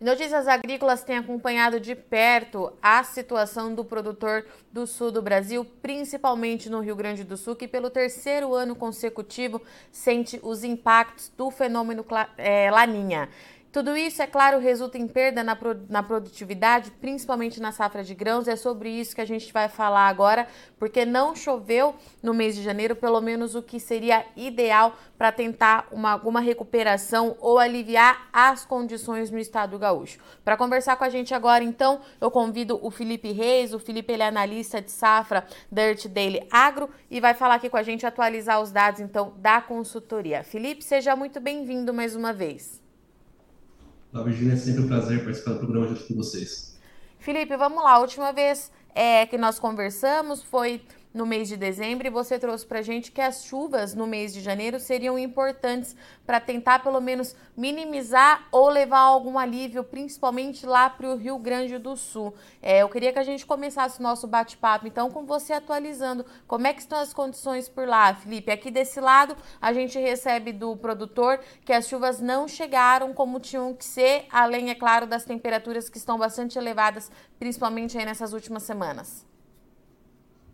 Notícias Agrícolas tem acompanhado de perto a situação do produtor do sul do Brasil, principalmente no Rio Grande do Sul, que pelo terceiro ano consecutivo sente os impactos do fenômeno é, Laninha. Tudo isso, é claro, resulta em perda na, na produtividade, principalmente na safra de grãos. É sobre isso que a gente vai falar agora, porque não choveu no mês de janeiro, pelo menos o que seria ideal para tentar uma, alguma recuperação ou aliviar as condições no estado gaúcho. Para conversar com a gente agora, então, eu convido o Felipe Reis. O Felipe ele é analista de safra da Earth Daily Agro e vai falar aqui com a gente, atualizar os dados, então, da consultoria. Felipe, seja muito bem-vindo mais uma vez. Olá, Virginia, é sempre um prazer participar do programa junto com vocês. Felipe, vamos lá. A última vez é, que nós conversamos foi no mês de dezembro e você trouxe para a gente que as chuvas no mês de janeiro seriam importantes para tentar pelo menos minimizar ou levar algum alívio, principalmente lá para o Rio Grande do Sul. É, eu queria que a gente começasse o nosso bate-papo, então, com você atualizando como é que estão as condições por lá, Felipe. Aqui desse lado, a gente recebe do produtor que as chuvas não chegaram como tinham que ser, além, é claro, das temperaturas que estão bastante elevadas, principalmente aí nessas últimas semanas.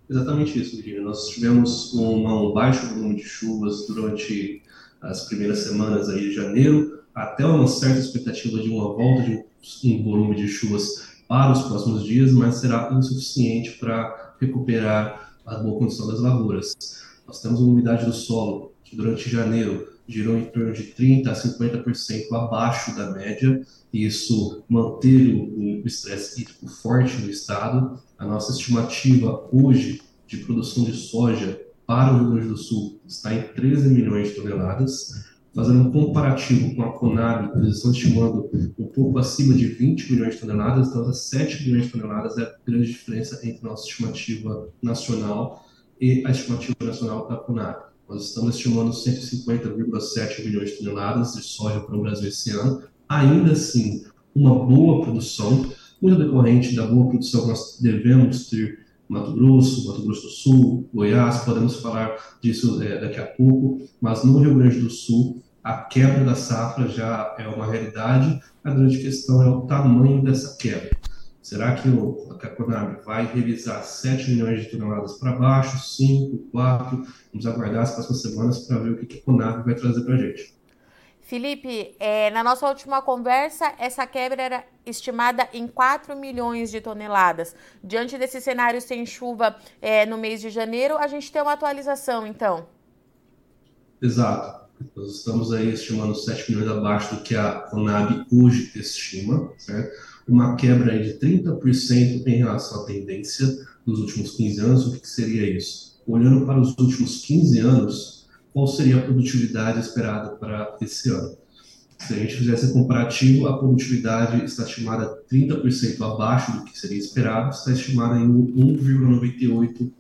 Exatamente isso, Virginia. Nós tivemos uma, um baixo volume de chuvas durante as primeiras semanas aí de janeiro, até uma certa expectativa de uma volta de um volume de chuvas para os próximos dias, mas será insuficiente para recuperar a boa condição das lavouras. Nós temos uma umidade do solo que durante janeiro girou em torno de 30% a 50% abaixo da média, e isso manteve o estresse hídrico forte no estado. A nossa estimativa hoje de produção de soja para o Rio Grande do Sul está em 13 milhões de toneladas. Fazendo um comparativo com a Conab, eles estão estimando um pouco acima de 20 milhões de toneladas, então essas 7 milhões de toneladas é a grande diferença entre a nossa estimativa nacional e a estimativa nacional da Conab. Nós estamos estimando 150,7 milhões de toneladas de soja para o Brasil esse ano. Ainda assim, uma boa produção, muito decorrente da boa produção que nós devemos ter Mato Grosso, Mato Grosso do Sul, Goiás, podemos falar disso é, daqui a pouco, mas no Rio Grande do Sul, a quebra da safra já é uma realidade, a grande questão é o tamanho dessa quebra. Será que o, a Conab vai revisar 7 milhões de toneladas para baixo, 5, 4? Vamos aguardar as próximas semanas para ver o que a Conab vai trazer para a gente. Felipe, é, na nossa última conversa, essa quebra era estimada em 4 milhões de toneladas. Diante desse cenário sem chuva é, no mês de janeiro, a gente tem uma atualização, então? Exato. Nós estamos aí estimando 7 milhões abaixo do que a Conab hoje estima, certo? Uma quebra de 30% em relação à tendência dos últimos 15 anos. O que seria isso? Olhando para os últimos 15 anos, qual seria a produtividade esperada para esse ano? Se a gente fizesse comparativo, a produtividade está estimada 30% abaixo do que seria esperado, está estimada em 1,98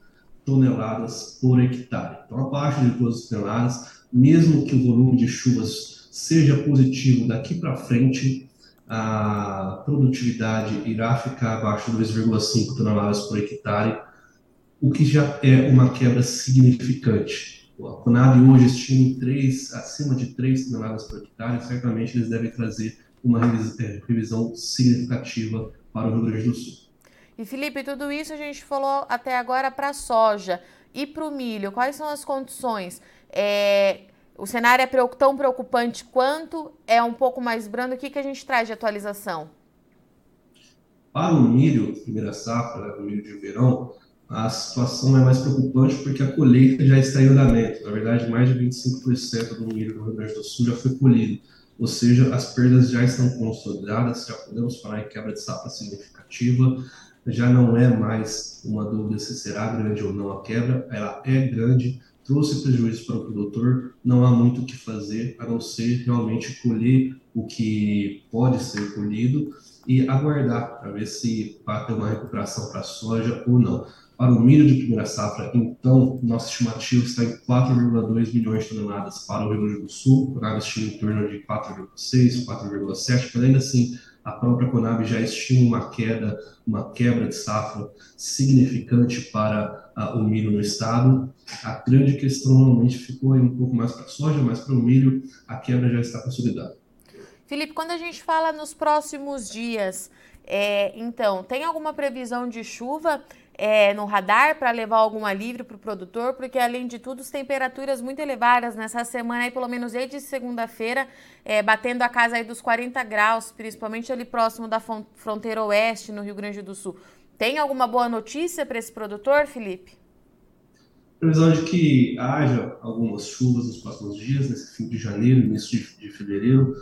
toneladas por hectare. Então, abaixo de 12 toneladas, mesmo que o volume de chuvas seja positivo daqui para frente, a produtividade irá ficar abaixo de 2,5 toneladas por hectare, o que já é uma quebra significante. A Conab hoje estima 3, acima de 3 toneladas por hectare, certamente eles devem trazer uma é, revisão significativa para o Rio Grande do Sul. E Felipe, tudo isso a gente falou até agora para a soja e para o milho. Quais são as condições? É, o cenário é tão preocupante quanto? É um pouco mais brando? O que, que a gente traz de atualização? Para o milho, primeira safra, o milho de verão, a situação é mais preocupante porque a colheita já está em andamento. Na verdade, mais de 25% do milho do Rio Grande do Sul já foi colhido. Ou seja, as perdas já estão consolidadas, já podemos falar em quebra de safra significativa. Já não é mais uma dúvida se será grande ou não a quebra, ela é grande, trouxe prejuízo para o produtor, não há muito o que fazer a não ser realmente colher o que pode ser colhido e aguardar para ver se vai ter uma recuperação para a soja ou não. Para o milho de primeira safra, então, nossa estimativa está em 4,2 milhões de toneladas para o Rio Grande do Sul, Conab estima em torno de 4,6, 4,7, mas ainda assim a própria Conab já estima uma queda, uma quebra de safra significante para o milho no estado. A grande questão normalmente ficou um pouco mais para a soja, mas para o milho a quebra já está consolidada. Felipe, quando a gente fala nos próximos dias, é, então, tem alguma previsão de chuva é, no radar para levar algum alívio para o produtor? Porque, além de tudo, as temperaturas muito elevadas nessa semana, aí, pelo menos desde segunda-feira, é, batendo a casa aí dos 40 graus, principalmente ali próximo da fronteira oeste, no Rio Grande do Sul. Tem alguma boa notícia para esse produtor, Felipe? Previsão de que haja algumas chuvas nos próximos dias, nesse fim de janeiro, início de, de fevereiro.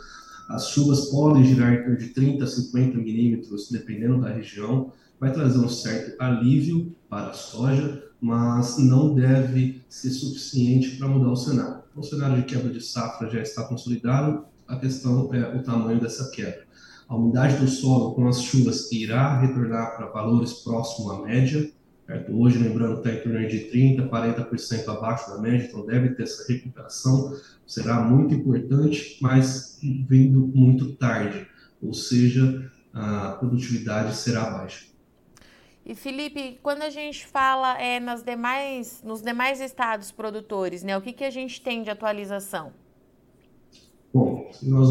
As chuvas podem girar de 30 a 50 milímetros, dependendo da região. Vai trazer um certo alívio para a soja, mas não deve ser suficiente para mudar o cenário. O cenário de quebra de safra já está consolidado, a questão é o tamanho dessa quebra. A umidade do solo com as chuvas irá retornar para valores próximos à média, Certo? Hoje, lembrando, está em torno de 30%, 40% abaixo da média, então deve ter essa recuperação, será muito importante, mas vindo muito tarde, ou seja, a produtividade será baixa. E Felipe, quando a gente fala é, nas demais, nos demais estados produtores, né, o que, que a gente tem de atualização? Bom, nós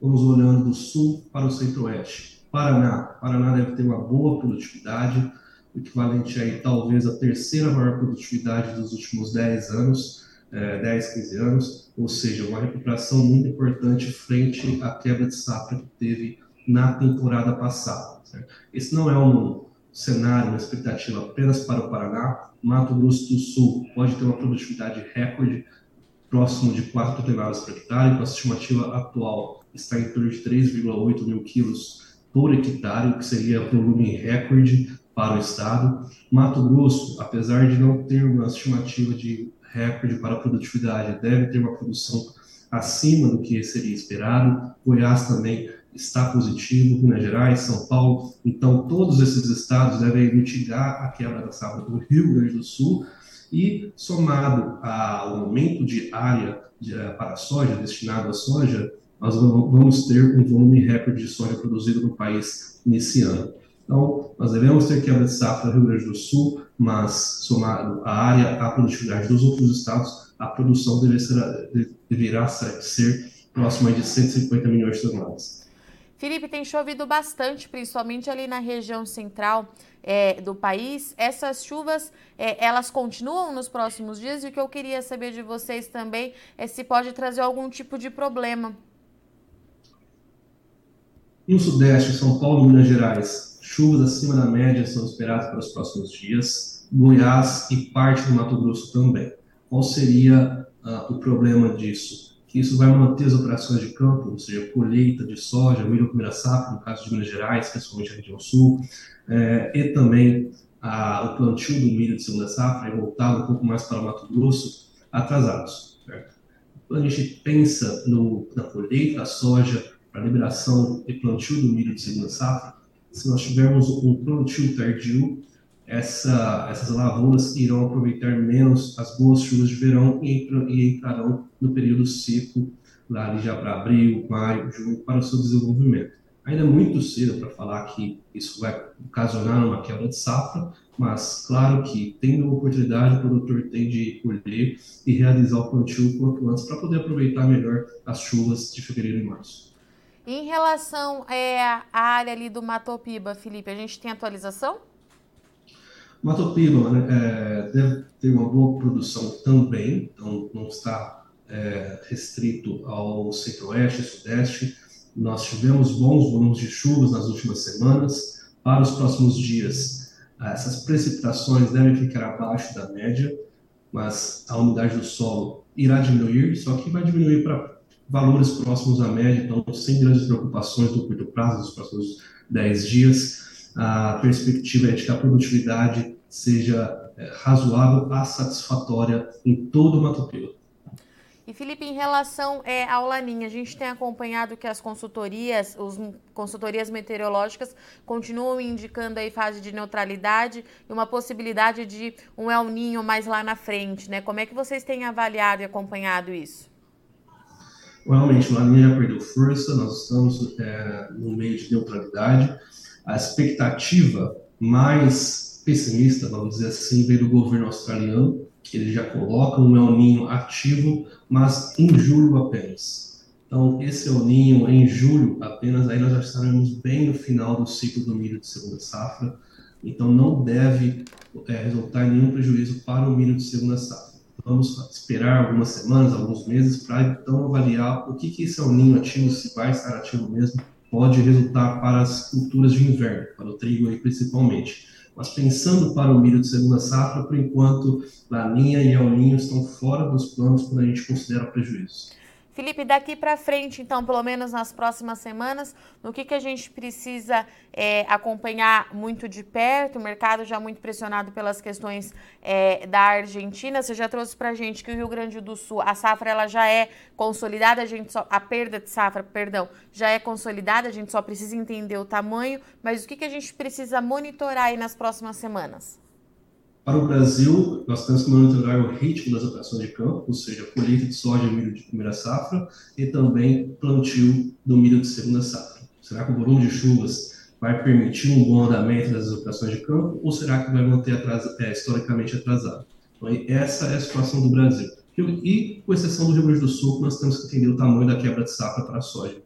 vamos olhando do sul para o centro-oeste. Paraná. Paraná deve ter uma boa produtividade, equivalente aí talvez a terceira maior produtividade dos últimos 10 anos, é, 10, 15 anos, ou seja, uma recuperação muito importante frente à quebra de safra que teve na temporada passada. Certo? Esse não é um cenário, uma expectativa apenas para o Paraná. Mato Grosso do Sul pode ter uma produtividade recorde próximo de 4 toneladas por hectare, com a estimativa atual está em torno de 3,8 mil quilos por hectare, que seria volume recorde para o Estado. Mato Grosso, apesar de não ter uma estimativa de recorde para produtividade, deve ter uma produção acima do que seria esperado. Goiás também está positivo, Minas Gerais, São Paulo. Então, todos esses estados devem mitigar a quebra da safra do Rio Grande do Sul e, somado ao aumento de área de, para soja, destinado à soja, nós vamos ter um volume recorde de soja produzido no país nesse ano. Então, nós devemos ter quebra de safra no Rio Grande do Sul, mas somado à área, à produtividade dos outros estados, a produção deve ser, deverá ser próxima de 150 milhões de toneladas. Felipe, tem chovido bastante, principalmente ali na região central é, do país. Essas chuvas, é, elas continuam nos próximos dias? E o que eu queria saber de vocês também é se pode trazer algum tipo de problema. No Sudeste, São Paulo e Minas Gerais, Chuvas acima da média são esperadas para os próximos dias. Goiás e parte do Mato Grosso também. Qual seria uh, o problema disso? Que isso vai manter as operações de campo, ou seja, colheita de soja, milho primeira safra, no caso de Minas Gerais, principalmente a região sul, eh, e também o plantio do milho de segunda safra, voltado um pouco mais para o Mato Grosso, atrasados. Certo? Quando a gente pensa no, na colheita da soja, para liberação e plantio do milho de segunda safra, se nós tivermos um plantio tardio, essa, essas lavouras irão aproveitar menos as boas chuvas de verão e, e entrarão no período seco, lá já para abril, maio, junho, para o seu desenvolvimento. Ainda é muito cedo para falar que isso vai ocasionar uma quebra de safra, mas claro que tendo oportunidade, o produtor tem de colher e realizar o plantio quanto antes para poder aproveitar melhor as chuvas de fevereiro e março. Em relação é, à área ali do Matopiba, Felipe, a gente tem atualização? Matopiba né, é, deve ter uma boa produção também, então não está é, restrito ao centro-oeste sudeste. Nós tivemos bons volumes de chuvas nas últimas semanas. Para os próximos dias, essas precipitações devem ficar abaixo da média, mas a umidade do solo irá diminuir, só que vai diminuir para valores próximos à média, então sem grandes preocupações no curto prazo, nos próximos 10 dias. A perspectiva é de que a produtividade seja é, razoável a satisfatória em todo o Mato Piba. E Felipe, em relação é, ao Laninha, a gente tem acompanhado que as consultorias, as consultorias meteorológicas continuam indicando aí fase de neutralidade e uma possibilidade de um El Ninho mais lá na frente, né? Como é que vocês têm avaliado e acompanhado isso? Realmente, o Laninha já perdeu força, nós estamos é, no meio de neutralidade. A expectativa mais pessimista, vamos dizer assim, veio do governo australiano, que ele já coloca um El Ninho ativo, mas em julho apenas. Então, esse El Ninho em julho, apenas aí nós já estaremos bem no final do ciclo do milho de segunda safra, então não deve é, resultar em nenhum prejuízo para o milho de segunda safra. Vamos esperar algumas semanas, alguns meses, para então avaliar o que, que esse Ninho ativo, se vai estar ativo mesmo, pode resultar para as culturas de inverno, para o trigo aí principalmente. Mas pensando para o milho de segunda safra, por enquanto, Laninha e El Ninho estão fora dos planos quando a gente considera prejuízos. Felipe, daqui para frente, então, pelo menos nas próximas semanas, no que, que a gente precisa é, acompanhar muito de perto? O mercado já muito pressionado pelas questões é, da Argentina. Você já trouxe para a gente que o Rio Grande do Sul, a safra ela já é consolidada, a gente só, a perda de safra, perdão, já é consolidada. A gente só precisa entender o tamanho. Mas o que, que a gente precisa monitorar aí nas próximas semanas? Para o Brasil, nós temos que monitorar o ritmo das operações de campo, ou seja, colheita de soja e milho de primeira safra, e também plantio do milho de segunda safra. Será que o volume de chuvas vai permitir um bom andamento das operações de campo, ou será que vai manter é, historicamente atrasado? Então, essa é a situação do Brasil. E, com exceção do Rio Grande do Sul, nós temos que entender o tamanho da quebra de safra para a soja.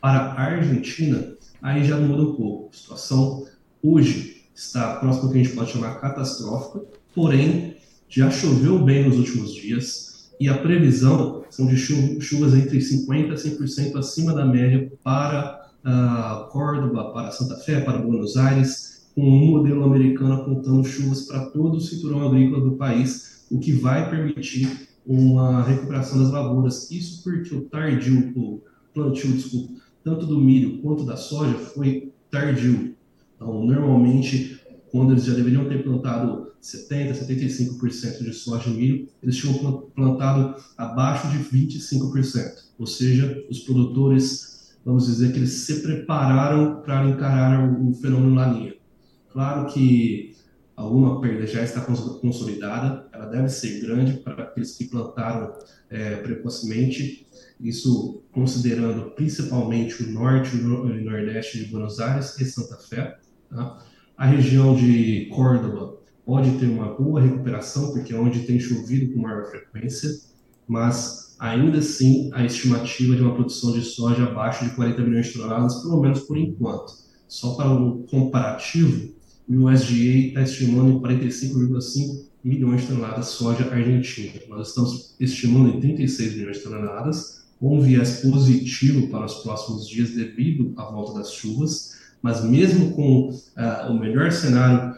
Para a Argentina, aí já muda um pouco. A situação hoje está próximo do que a gente pode chamar catastrófica, porém já choveu bem nos últimos dias e a previsão são de chuvas entre 50% a 100% acima da média para uh, Córdoba, para Santa Fé, para Buenos Aires, com um modelo americano apontando chuvas para todo o cinturão agrícola do país, o que vai permitir uma recuperação das lavouras. Isso porque o tardio, o plantio, desculpa, tanto do milho quanto da soja foi tardio. Então, normalmente, quando eles já deveriam ter plantado 70%, 75% de soja e milho, eles tinham plantado abaixo de 25%. Ou seja, os produtores, vamos dizer que eles se prepararam para encarar o fenômeno Laninha. Claro que alguma perda já está consolidada, ela deve ser grande para aqueles que plantaram é, precocemente, isso considerando principalmente o norte e o nordeste de Buenos Aires e Santa Fé, Tá? A região de Córdoba pode ter uma boa recuperação, porque é onde tem chovido com maior frequência, mas ainda assim a estimativa de uma produção de soja abaixo de 40 milhões de toneladas, pelo menos por enquanto. Só para um comparativo, o USDA está estimando em 45,5 milhões de toneladas de soja argentina. Nós estamos estimando em 36 milhões de toneladas, com um viés positivo para os próximos dias devido à volta das chuvas, mas mesmo com uh, o melhor cenário,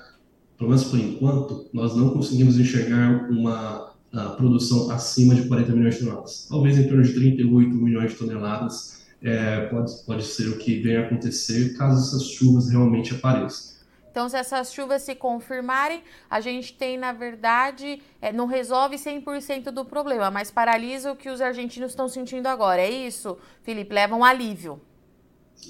pelo menos por enquanto, nós não conseguimos enxergar uma uh, produção acima de 40 milhões de toneladas. Talvez em torno de 38 milhões de toneladas é, pode, pode ser o que venha acontecer caso essas chuvas realmente apareçam. Então, se essas chuvas se confirmarem, a gente tem, na verdade, é, não resolve 100% do problema, mas paralisa o que os argentinos estão sentindo agora. É isso, Felipe? Leva um alívio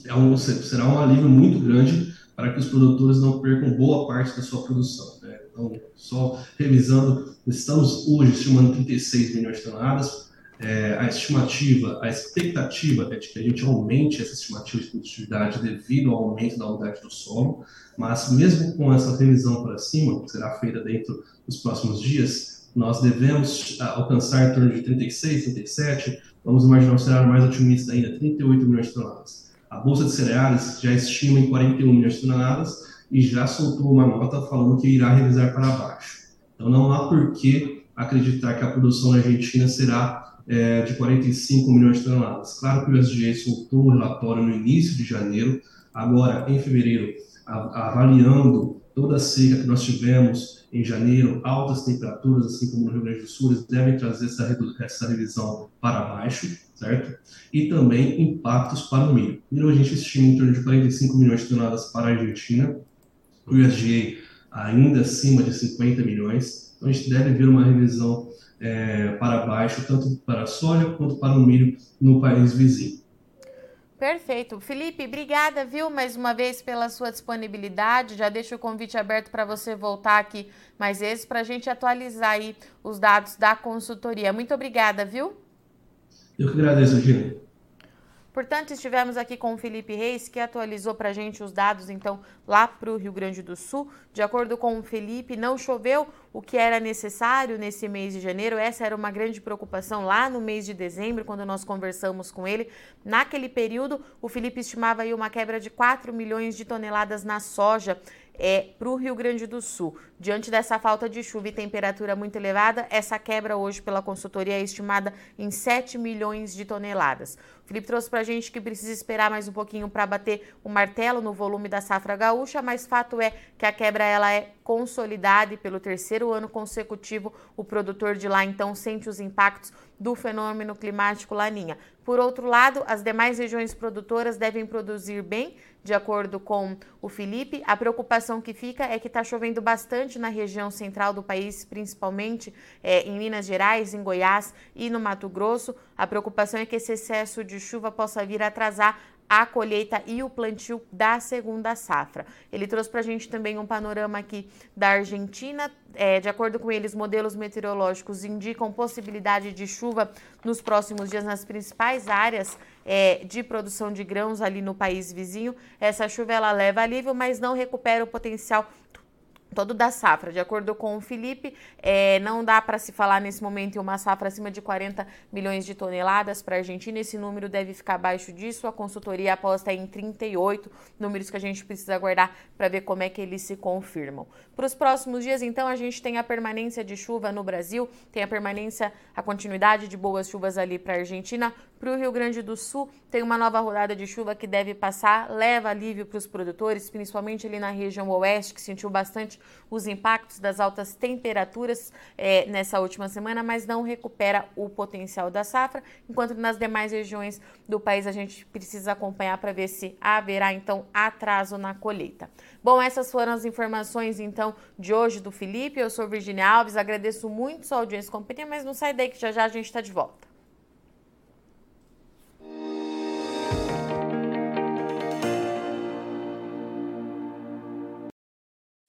é um, será um alívio muito grande para que os produtores não percam boa parte da sua produção. Né? Então, só revisando, estamos hoje estimando 36 milhões de toneladas. É, a estimativa, a expectativa é de que a gente aumente essa estimativa de produtividade devido ao aumento da umidade do solo, mas mesmo com essa revisão para cima, que será feita dentro dos próximos dias, nós devemos alcançar em torno de 36, 37, vamos imaginar um cenário mais otimista ainda, 38 milhões de toneladas. A Bolsa de Cereais já estima em 41 milhões de toneladas e já soltou uma nota falando que irá revisar para baixo. Então não há por que acreditar que a produção na Argentina será é, de 45 milhões de toneladas. Claro que o USDA soltou o relatório no início de janeiro, agora em fevereiro, avaliando toda a seca que nós tivemos em janeiro, altas temperaturas, assim como no Rio Grande do Sul, devem trazer essa, essa revisão para baixo certo? E também impactos para o milho. Milho a gente estima em torno de 45 milhões de toneladas para a Argentina, o USDA ainda acima de 50 milhões, então a gente deve ver uma revisão é, para baixo, tanto para a soja quanto para o milho no país vizinho. Perfeito. Felipe, obrigada, viu, mais uma vez pela sua disponibilidade. Já deixo o convite aberto para você voltar aqui mais vezes para a gente atualizar aí os dados da consultoria. Muito obrigada, viu? Eu que agradeço, Gina. Portanto, estivemos aqui com o Felipe Reis, que atualizou para a gente os dados, então, lá para o Rio Grande do Sul. De acordo com o Felipe, não choveu o que era necessário nesse mês de janeiro. Essa era uma grande preocupação lá no mês de dezembro, quando nós conversamos com ele. Naquele período, o Felipe estimava aí uma quebra de 4 milhões de toneladas na soja é, para o Rio Grande do Sul. Diante dessa falta de chuva e temperatura muito elevada, essa quebra hoje pela consultoria é estimada em 7 milhões de toneladas. Felipe trouxe para a gente que precisa esperar mais um pouquinho para bater o martelo no volume da safra gaúcha, mas fato é que a quebra ela é consolidada e pelo terceiro ano consecutivo o produtor de lá então sente os impactos do fenômeno climático laninha. Por outro lado, as demais regiões produtoras devem produzir bem, de acordo com o Felipe. A preocupação que fica é que está chovendo bastante na região central do país, principalmente é, em Minas Gerais, em Goiás e no Mato Grosso. A preocupação é que esse excesso de chuva possa vir atrasar a colheita e o plantio da segunda safra. Ele trouxe para a gente também um panorama aqui da Argentina. É, de acordo com eles, modelos meteorológicos indicam possibilidade de chuva nos próximos dias nas principais áreas é, de produção de grãos ali no país vizinho. Essa chuva ela leva alívio, mas não recupera o potencial todo da safra. De acordo com o Felipe, é, não dá para se falar nesse momento em uma safra acima de 40 milhões de toneladas para a Argentina. Esse número deve ficar abaixo disso. A consultoria aposta em 38, números que a gente precisa aguardar para ver como é que eles se confirmam. Para os próximos dias, então, a gente tem a permanência de chuva no Brasil, tem a permanência, a continuidade de boas chuvas ali para a Argentina. Para o Rio Grande do Sul, tem uma nova rodada de chuva que deve passar, leva alívio para os produtores, principalmente ali na região oeste, que sentiu bastante os impactos das altas temperaturas é, nessa última semana, mas não recupera o potencial da safra, enquanto nas demais regiões do país a gente precisa acompanhar para ver se haverá então atraso na colheita. Bom, essas foram as informações então de hoje do Felipe. Eu sou Virginia Alves, agradeço muito sua audiência e companhia, mas não sai daí que já já a gente está de volta.